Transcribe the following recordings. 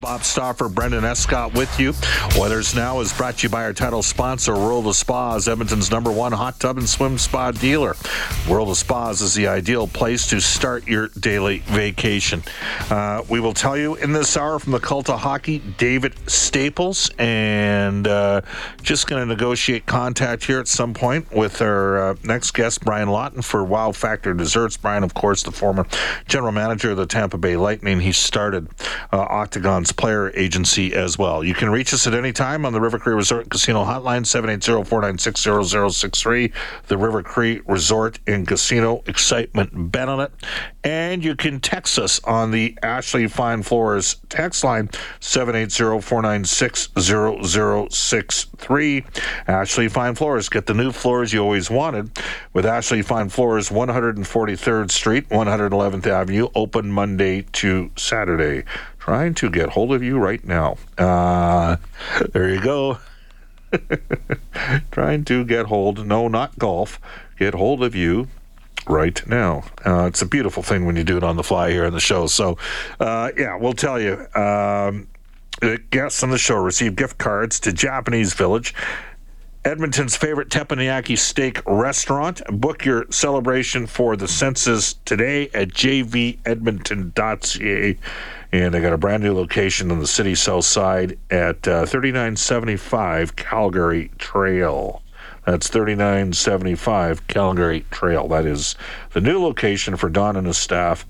Bob Stauffer, Brendan Escott with you. Oilers Now is brought to you by our title sponsor, World of Spas, Edmonton's number one hot tub and swim spa dealer. World of Spas is the ideal place to start your daily vacation. Uh, we will tell you in this hour from the cult of hockey, David Staples, and uh, just going to negotiate contact here at some point with our uh, next guest, Brian Lawton, for Wow Factor Desserts. Brian, of course, the former general manager of the Tampa Bay Lightning. He started uh, Player agency as well. You can reach us at any time on the River Cree Resort Casino hotline, 780-496-0063. The River Cree Resort and Casino Excitement bet on it. And you can text us on the Ashley Fine Floors text line, 780-496-0063. Ashley Fine Floors, get the new floors you always wanted with Ashley Fine Floors, 143rd Street, 111th Avenue, open Monday to Saturday trying to get hold of you right now. Uh, there you go. trying to get hold, no, not golf, get hold of you right now. Uh, it's a beautiful thing when you do it on the fly here in the show. So, uh, yeah, we'll tell you. Um, guests on the show receive gift cards to Japanese Village. Edmonton's favorite teppanyaki steak restaurant. Book your celebration for the census today at jvedmonton.ca. And they got a brand new location in the city south side at uh, 3975 Calgary Trail. That's 3975 Calgary Trail. That is the new location for Don and his staff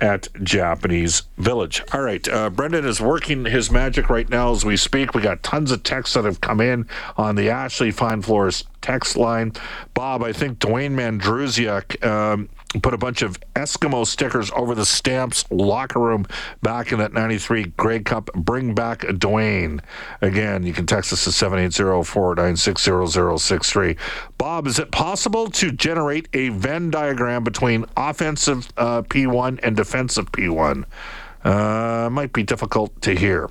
at Japanese Village. All right, uh, Brendan is working his magic right now as we speak. We got tons of texts that have come in on the Ashley Fine Floors text line. Bob, I think Dwayne Mandrusiak um, put a bunch of Eskimo stickers over the Stamps locker room back in that 93 Grey Cup. Bring back Dwayne. Again, you can text us at 780-496-0063. Bob, is it possible to generate a Venn diagram between offensive uh, P1 and defensive P1? Uh, might be difficult to hear.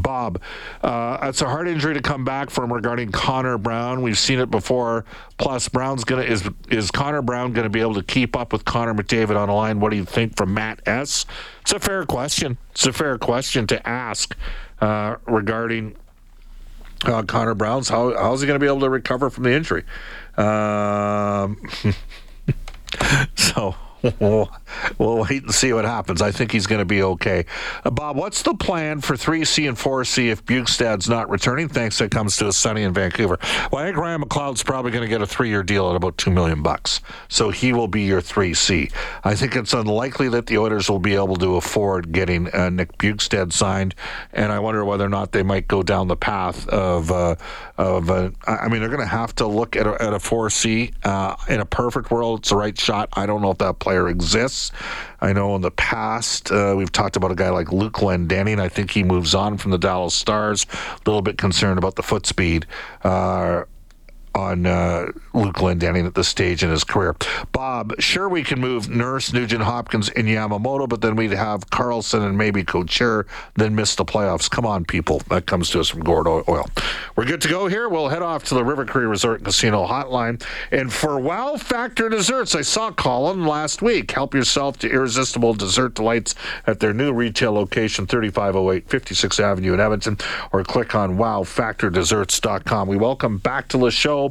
Bob, uh, it's a hard injury to come back from regarding Connor Brown. We've seen it before. Plus, Brown's gonna is is Connor Brown to be able to keep up with Connor McDavid on the line? What do you think from Matt S? It's a fair question. It's a fair question to ask uh, regarding uh, Connor Brown's. How how's he to be able to recover from the injury? Um, so we'll, we'll wait and see what happens. I think he's going to be okay. Uh, Bob, what's the plan for 3C and 4C if Bjugstad's not returning? Thanks, it comes to a sunny in Vancouver. Well, I think Ryan McLeod's probably going to get a three-year deal at about two million bucks, so he will be your 3C. I think it's unlikely that the Oilers will be able to afford getting uh, Nick Bjugstad signed, and I wonder whether or not they might go down the path of uh, of. Uh, I mean, they're going to have to look at a, at a 4C. Uh, in a perfect world, it's the right shot. I don't know if that player exists. I know in the past uh, we've talked about a guy like Luke Glendening. I think he moves on from the Dallas Stars. A little bit concerned about the foot speed. Uh, on uh, Luke Glendening at this stage in his career. Bob, sure we can move Nurse, Nugent Hopkins, and Yamamoto, but then we'd have Carlson and maybe Couture, then miss the playoffs. Come on, people. That comes to us from Gord Oil. We're good to go here. We'll head off to the River Cree Resort Casino hotline. And for Wow Factor Desserts, I saw Colin last week. Help yourself to irresistible dessert delights at their new retail location, 3508 56th Avenue in Edmonton, or click on wowfactordesserts.com. We welcome back to the show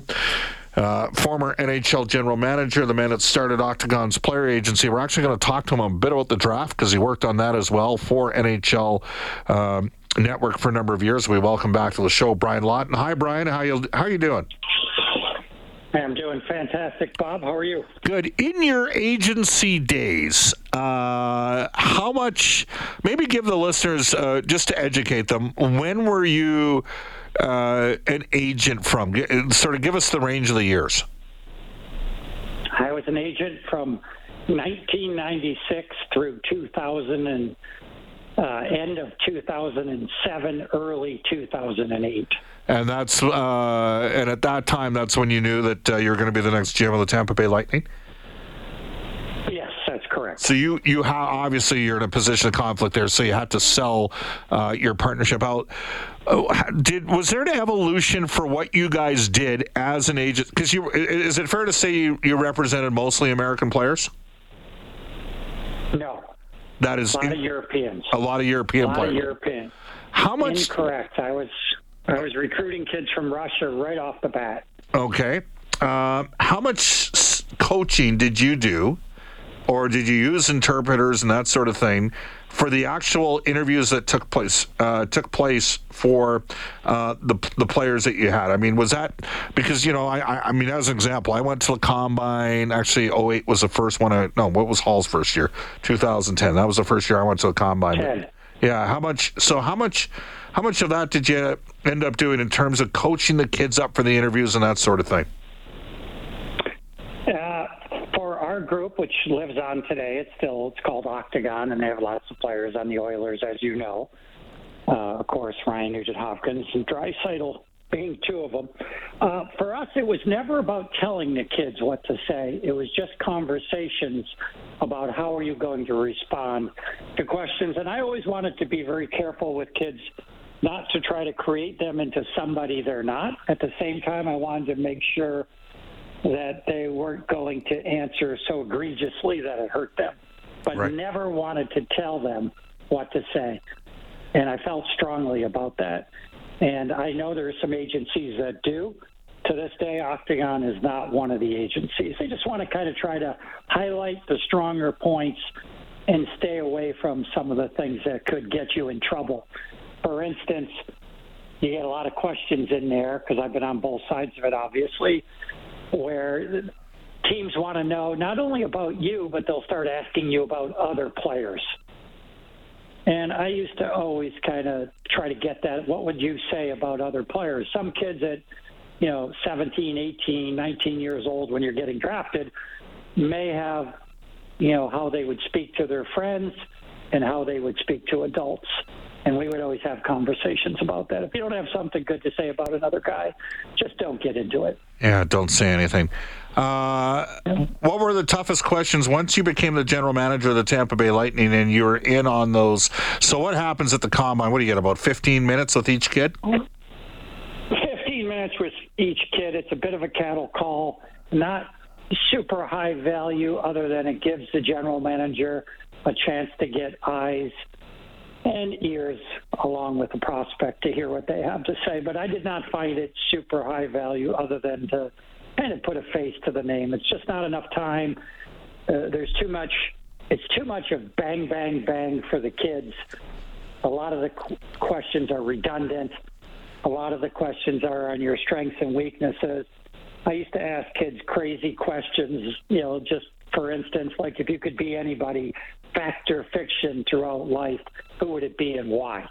uh, former NHL general manager, the man that started Octagon's player agency. We're actually going to talk to him a bit about the draft because he worked on that as well for NHL. Um, network for a number of years. We welcome back to the show Brian Lawton. Hi, Brian. How you how you doing? I'm doing fantastic, Bob. How are you? Good. In your agency days, uh, how much? Maybe give the listeners uh, just to educate them. When were you? Uh, an agent from? Sort of give us the range of the years. I was an agent from 1996 through 2000 and uh, end of 2007, early 2008. And that's uh, and at that time, that's when you knew that uh, you were going to be the next GM of the Tampa Bay Lightning. That's correct. So you you have obviously you're in a position of conflict there, so you had to sell uh, your partnership out. Oh, did was there an evolution for what you guys did as an agent? Because you is it fair to say you, you represented mostly American players? No, That is a lot in- of Europeans. a lot of European A lot players. of European. How much? Incorrect. I was I was recruiting kids from Russia right off the bat. Okay. Um, how much coaching did you do, or did you use interpreters and that sort of thing for the actual interviews that took place uh, took place for uh, the the players that you had? I mean, was that because you know I I, mean as an example, I went to the combine. Actually, 08 was the first one. I, no, what was Hall's first year? 2010. That was the first year I went to the combine. Ten. Yeah, how much? So how much? How much of that did you end up doing in terms of coaching the kids up for the interviews and that sort of thing? Uh, for our group, which lives on today, it's still it's called Octagon, and they have lots of players on the Oilers, as you know. Uh, of course, Ryan Nugent Hopkins and Draisaitl being two of them. Uh, for us, it was never about telling the kids what to say. It was just conversations about how are you going to respond to questions. And I always wanted to be very careful with kids not to try to create them into somebody they're not. At the same time, I wanted to make sure that they weren't going to answer so egregiously that it hurt them, but Right. never wanted to tell them what to say. And I felt strongly about that. And I know there are some agencies that do. To this day, Octagon is not one of the agencies. They just want to kind of try to highlight the stronger points and stay away from some of the things that could get you in trouble. For instance, you get a lot of questions in there because I've been on both sides of it, obviously, where teams want to know not only about you, but they'll start asking you about other players. And I used to always kind of try to get that. What would you say about other players? Some kids at, you know, 17, 18, 19 years old when you're getting drafted may have, you know, how they would speak to their friends and how they would speak to adults. And we would always have conversations about that. If you don't have something good to say about another guy, just don't get into it. Yeah, don't say anything. Uh, what were the toughest questions once you became the general manager of the Tampa Bay Lightning and you were in on those? So, what happens at the combine? What do you get? About 15 minutes with each kid? 15 minutes with each kid. It's a bit of a cattle call, not super high value, other than it gives the general manager a chance to get eyes and ears along with the prospect to hear what they have to say. But I did not find it super high value, other than to kind of put a face to the name. It's just not enough time. Uh, there's too much. It's too much of bang, bang, bang for the kids. A lot of the qu- questions are redundant. A lot of the questions are on your strengths and weaknesses. I used to ask kids crazy questions, you know, just for instance, like if you could be anybody, fact or fiction throughout life, who would it be and why?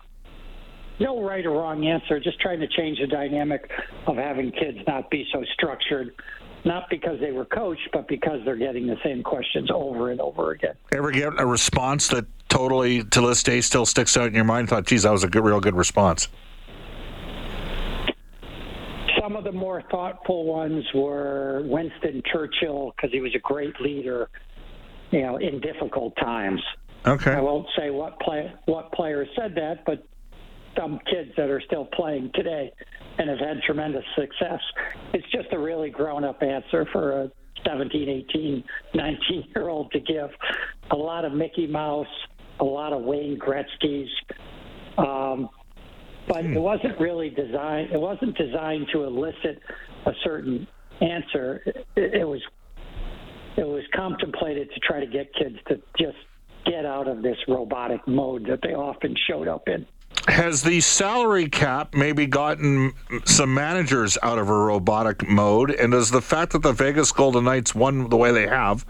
No right or wrong answer, just trying to change the dynamic of having kids not be so structured, not because they were coached, but because they're getting the same questions over and over again. Ever get a response that totally, to this day, still sticks out in your mind? Thought, geez, that was a good, real good response. Some of the more thoughtful ones were Winston Churchill because he was a great leader, you know, in difficult times. Okay. I won't say what play what player said that, but some kids that are still playing today and have had tremendous success. It's just a really grown up answer for a 17, 18, 19 year old to give. A lot of Mickey Mouse, a lot of Wayne Gretzky's. Um, but it wasn't really designed. It wasn't designed to elicit a certain answer. It, it was it was contemplated to try to get kids to just get out of this robotic mode that they often showed up in. Has the salary cap maybe gotten some managers out of a robotic mode? And does the fact that the Vegas Golden Knights won the way they have,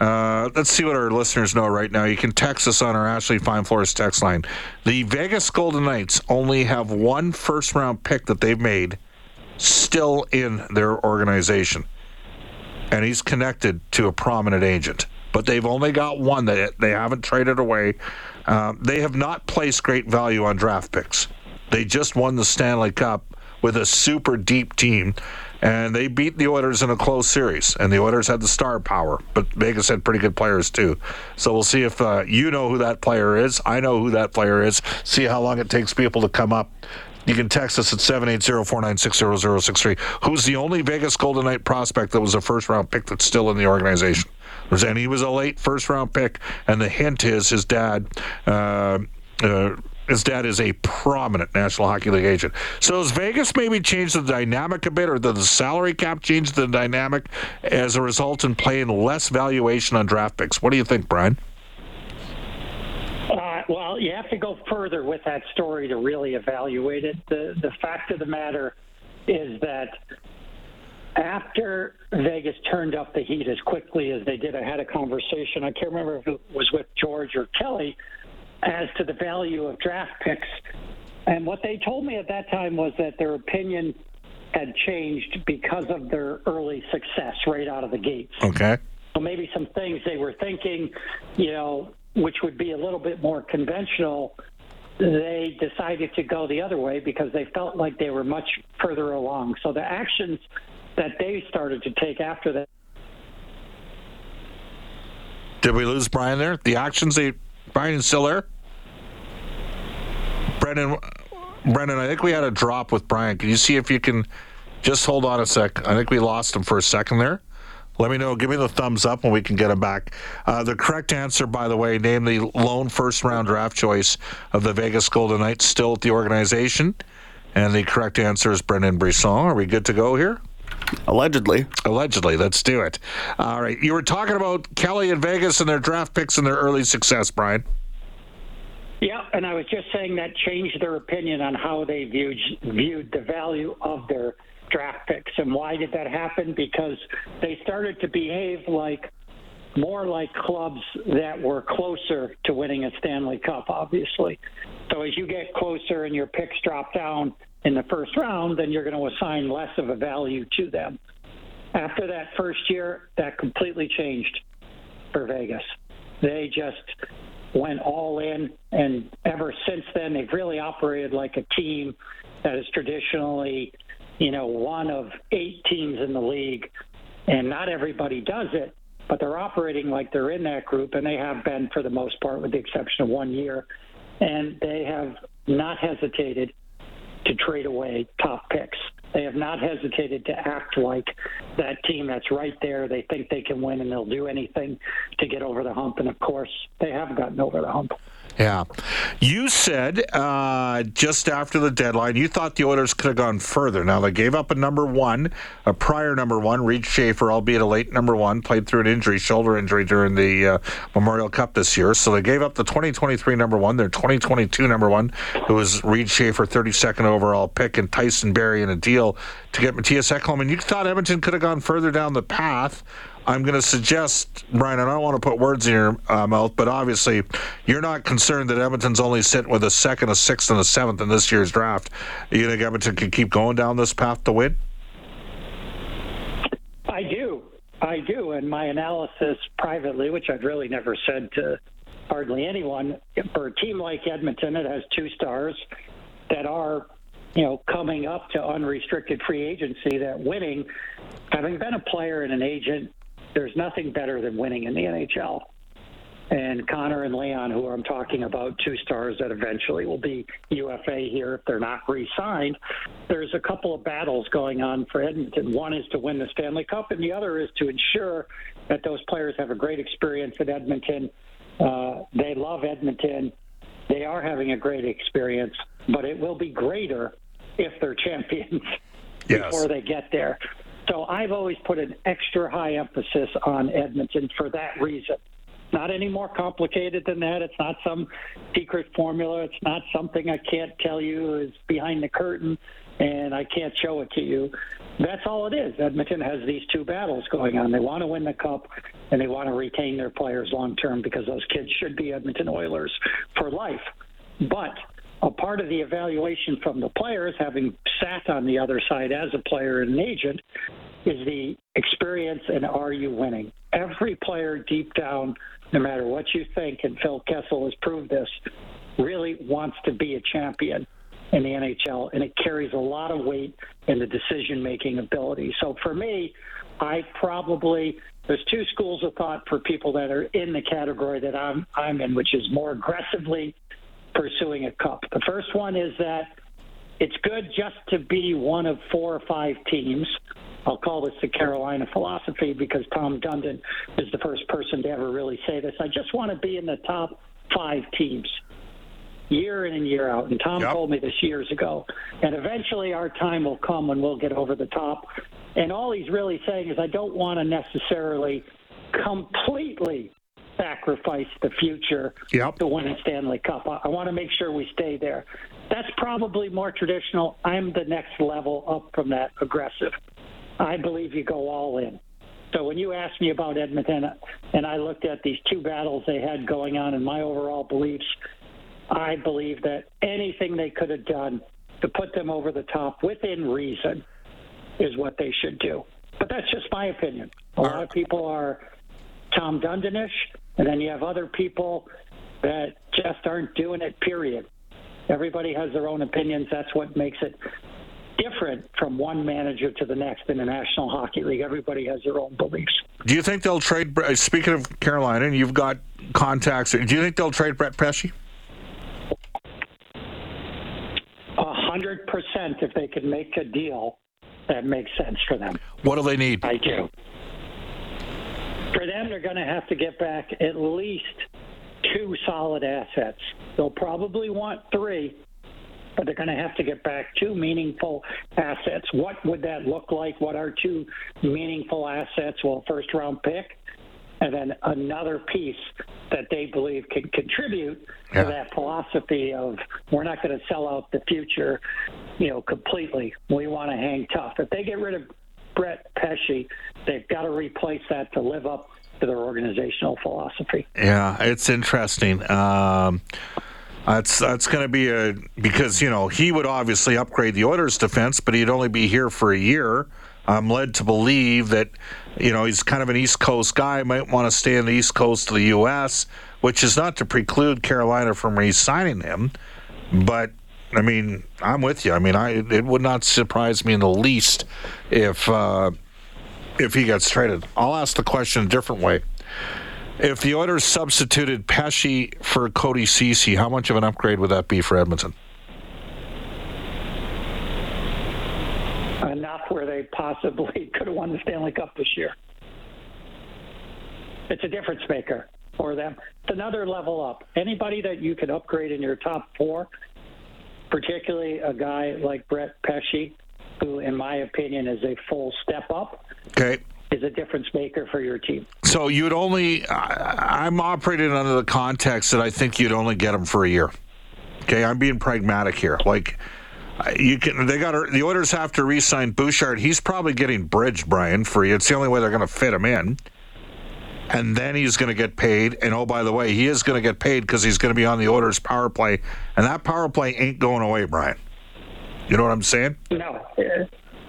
uh, let's see what our listeners know right now. You can text us on our Ashley Fine Floors text line. The Vegas Golden Knights only have one first round pick that they've made still in their organization. And he's connected to a prominent agent. But they've only got one that they haven't traded away. Uh, they have not placed great value on draft picks. They just won the Stanley Cup with a super deep team. and they beat the Oilers in a close series. And the Oilers had the star power, but Vegas had pretty good players too. So we'll see if uh, you know who that player is. I know who that player is. See how long it takes people to come up. You can text us at 780-496-0063. Who's the only Vegas Golden Knight prospect that was a first round pick that's still in the organization? And he was a late first round pick. And the hint is his dad. Uh, uh, his dad is a prominent National Hockey League agent. So has Vegas maybe changed the dynamic a bit, or did the salary cap changed the dynamic as a result in playing less valuation on draft picks? What do you think, Brian? Well, you have to go further with that story to really evaluate it. The the fact of the matter is that after Vegas turned up the heat as quickly as they did, I had a conversation. I can't remember if it was with George or Kelly as to the value of draft picks. And what they told me at that time was that their opinion had changed because of their early success right out of the gates. Okay. So maybe some things they were thinking, you know, which would be a little bit more conventional, they decided to go the other way because they felt like they were much further along. So the actions that they started to take after that. Did we lose Brian there? The actions they Brian still there? Brendan, Brendan, I think we had a drop with Brian. Can you see if you can just hold on a sec? I think we lost him for a second there. Let me know. Give me the thumbs up when we can get him back. Uh, the correct answer, by the way, name the lone first round draft choice of the Vegas Golden Knights still at the organization. And the correct answer is Brendan Brisson. Are we good to go here? Allegedly. Allegedly. Let's do it. All right. You were talking about Kelly and Vegas and their draft picks and their early success, Brian. Yeah, and I was just saying that changed their opinion on how they viewed viewed the value of their draft picks. And why did that happen? Because they started to behave like more like clubs that were closer to winning a Stanley Cup, obviously. So as you get closer and your picks drop down in the first round, then you're going to assign less of a value to them. After that first year, that completely changed for Vegas. They just went all in, and ever since then, they've really operated like a team that is traditionally, you know, one of eight teams in the league. And not everybody does it, but they're operating like they're in that group, and they have been for the most part, with the exception of one year. And they have not hesitated to trade away top picks. They have not hesitated to act like that team that's right there. They think they can win and they'll do anything to get over the hump. And of course, they have gotten over the hump. Yeah. You said uh, just after the deadline, you thought the Oilers could have gone further. Now, they gave up a number one, a prior number one, Reid Schaefer, albeit a late number one, played through an injury, shoulder injury during the uh, Memorial Cup this year. So they gave up the 2023 number one, their 2022 number one, who was Reid Schaefer, 32nd overall pick, and Tyson Barrie in a deal to get Mattias Ekholm. And you thought Edmonton could have gone further down the path. I'm going to suggest, Brian, and I don't want to put words in your uh, mouth, but obviously you're not concerned that Edmonton's only sitting with a second, a sixth, and a seventh in this year's draft. You think Edmonton can keep going down this path to win? I do. I do. And my analysis privately, which I've really never said to hardly anyone, for a team like Edmonton, it has two stars that are you know, coming up to unrestricted free agency, that winning, having been a player and an agent there's nothing better than winning in the NHL. And Connor and Leon, who I'm talking about, two stars that eventually will be UFA here if they're not re signed, there's a couple of battles going on for Edmonton. One is to win the Stanley Cup, and the other is to ensure that those players have a great experience at Edmonton. Uh, they love Edmonton. They are having a great experience, but it will be greater if they're champions yes. before they get there. So I've always put an extra high emphasis on Edmonton for that reason. Not any more complicated than that. It's not some secret formula. It's not something I can't tell you is behind the curtain and I can't show it to you. That's all it is. Edmonton has these two battles going on. They want to win the cup and they want to retain their players long term because those kids should be Edmonton Oilers for life. But a part of the evaluation from the players, having sat on the other side as a player and an agent, is the experience and are you winning? Every player deep down, no matter what you think, and Phil Kessel has proved this, really wants to be a champion. in the NHL, and it carries a lot of weight in the decision making ability. So for me, I probably there's two schools of thought for people that are in the category that I'm I'm in, which is more aggressively pursuing a cup. The first one is that it's good just to be one of four or five teams. I'll call this the Carolina philosophy because Tom Dundon is the first person to ever really say this. I just want to be in the top five teams year in and year out. And Tom yep. told me this years ago. And eventually our time will come when we'll get over the top. And all he's really saying is, I don't want to necessarily completely sacrifice the future yep. to win a Stanley Cup. I, I want to make sure we stay there. That's probably more traditional. I'm the next level up from that aggressive. I believe you go all in. So when you asked me about Edmonton, and I looked at these two battles they had going on, and my overall beliefs, I believe that anything they could have done to put them over the top within reason is what they should do. But that's just my opinion. A lot of people are Tom Dundonish, and then you have other people that just aren't doing it, period. Everybody has their own opinions. That's what makes it different from one manager to the next in the National Hockey League. Everybody has their own beliefs. Do you think they'll trade? Speaking of Carolina, and you've got contacts. Do you think they'll trade Brett Pesce? A hundred percent. If they can make a deal that makes sense for them. What do they need? I do. For them, they're going to have to get back at least two solid assets. They'll probably want three, but they're going to have to get back two meaningful assets. What would that look like? What are two meaningful assets? Well, first round pick, and then another piece that they believe can contribute yeah. to that philosophy of we're not going to sell out the future, you know, completely. We want to hang tough. If they get rid of Brett Pesce, they've got to replace that to live up to their organizational philosophy. Yeah, it's interesting. Um, that's that's going to be a because you know he would obviously upgrade the Oilers' defense, but he'd only be here for a year. I'm led to believe that you know he's kind of an East Coast guy, might want to stay in the East Coast of the U.S., which is not to preclude Carolina from re-signing him, but I mean, I'm with you. I mean, I it would not surprise me in the least if uh, if he gets traded. I'll ask the question a different way. If the Oilers substituted Pesce for Cody Ceci, how much of an upgrade would that be for Edmonton? Enough where they possibly could have won the Stanley Cup this year. It's a difference maker for them. It's another level up. Anybody that you can upgrade in your top four, particularly a guy like Brett Pesce, who, in my opinion, is a full step up. Okay is a difference maker for your team. So you'd only, I'm operating under the context that I think you'd only get him for a year. Okay, I'm being pragmatic here. Like, you can, they got the Oilers have to re-sign Bouchard. He's probably getting bridged, Brian, for you. It's the only way they're going to fit him in. And then he's going to get paid. And oh, by the way, he is going to get paid because he's going to be on the Oilers power play. And that power play ain't going away, Brian. You know what I'm saying? No. Uh,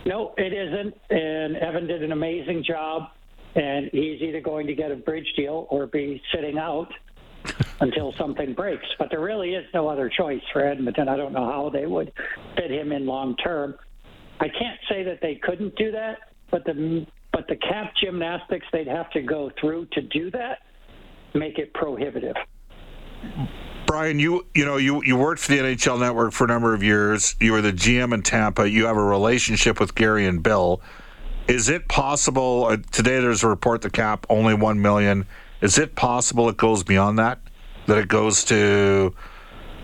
no, it isn't. And Evan did an amazing job. And he's either going to get a bridge deal or be sitting out until something breaks. But there really is no other choice for Edmonton. I don't know how they would fit him in long term. I can't say that they couldn't do that, but the but the cap gymnastics they'd have to go through to do that make it prohibitive. Brian, you you know you you worked for the NHL Network for a number of years. You were the GM in Tampa. You have a relationship with Gary and Bill. Is it possible uh, today? There's a report the cap only one million. Is it possible it goes beyond that? That it goes to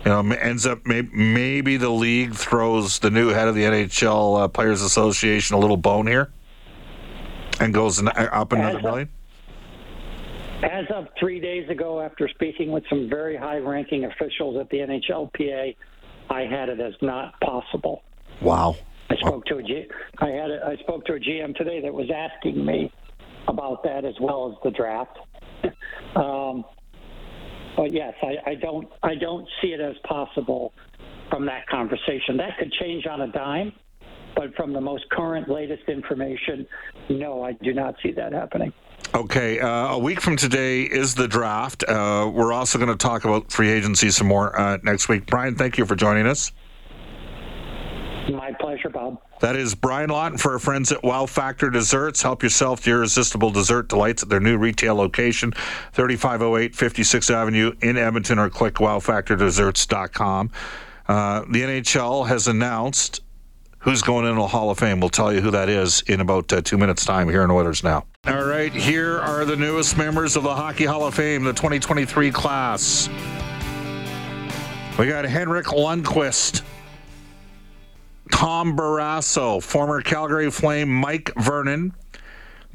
you know ends up maybe, maybe the league throws the new head of the NHL uh, Players Association a little bone here and goes up another million. As of three days ago, after speaking with some very high ranking officials at the NHLPA, I had it as not possible. Wow. I spoke to a G- I had a, I spoke to a GM today that was asking me about that as well as the draft. um, but yes, I, I don't I don't see it as possible from that conversation. That could change on a dime, but from the most current, latest information, no, I do not see that happening. Okay, uh, a week from today is the draft. Uh, we're also going to talk about free agency some more uh, next week. Brian, thank you for joining us. My pleasure, Bob. That is Brian Lawton for our friends at Wow Factor Desserts. Help yourself to irresistible dessert delights at their new retail location, 3508 56th Avenue in Edmonton, or click wowfactordesserts.com. Uh, the NHL has announced who's going into the Hall of Fame. We'll tell you who that is in about uh, two minutes' time here in Oilers Now. All right, here are the newest members of the Hockey Hall of Fame, the 2023 class. We got Henrik Lundqvist. Tom Barrasso, former Calgary Flame Mike Vernon,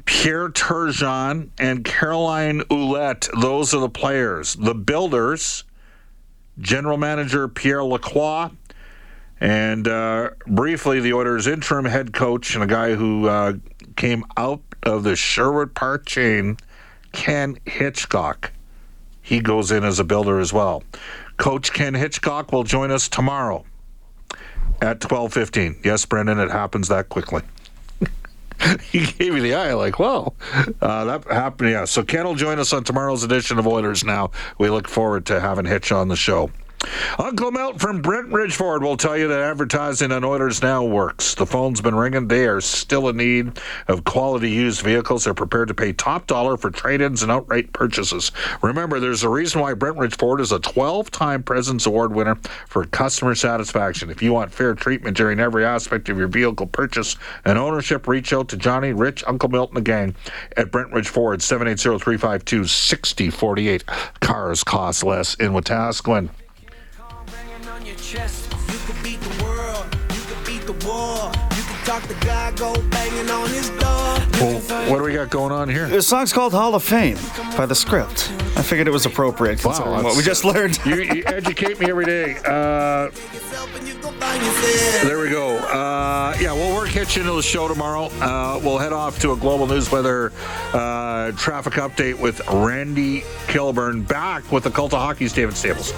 Pierre Turgeon, and Caroline Ouellette. Those are the players. The builders, general manager Pierre Lacroix, and uh, briefly the Oilers' interim head coach and a guy who uh, came out of the Sherwood Park chain, Ken Hitchcock. He goes in as a builder as well. Coach Ken Hitchcock will join us tomorrow at 12:15. Yes, Brendan, it happens that quickly. he gave me the eye, like, whoa, uh, that happened. Yeah, so Ken will join us on tomorrow's edition of Oilers Now. We look forward to having Hitch on the show. Uncle Milt from Brentridge Ford will tell you that advertising on Oilers Now works. The phone's been ringing. They are still in need of quality used vehicles. They're prepared to pay top dollar for trade ins and outright purchases. Remember, there's a reason why Brentridge Ford is a 12 time President's Award winner for customer satisfaction. If you want fair treatment during every aspect of your vehicle purchase and ownership, reach out to Johnny, Rich, Uncle Milt, and the gang at Brentridge Ford, 780 352 6048. Cars cost less in Wetaskiwin. Your chest. You could beat the world, you could beat the war. You could talk the guy, go banging on his door. Well, what do we got going on here? The song's called Hall of Fame by The Script. I figured it was appropriate considering what we just learned. You, you educate me every day. Uh, Yourself and you go find yourself. there we go. Uh, yeah, we're catching hitch into the show tomorrow. Uh, we'll head off to a global news weather uh, traffic update with Randy Kilburn back with the Cult of Hockey's David Staples.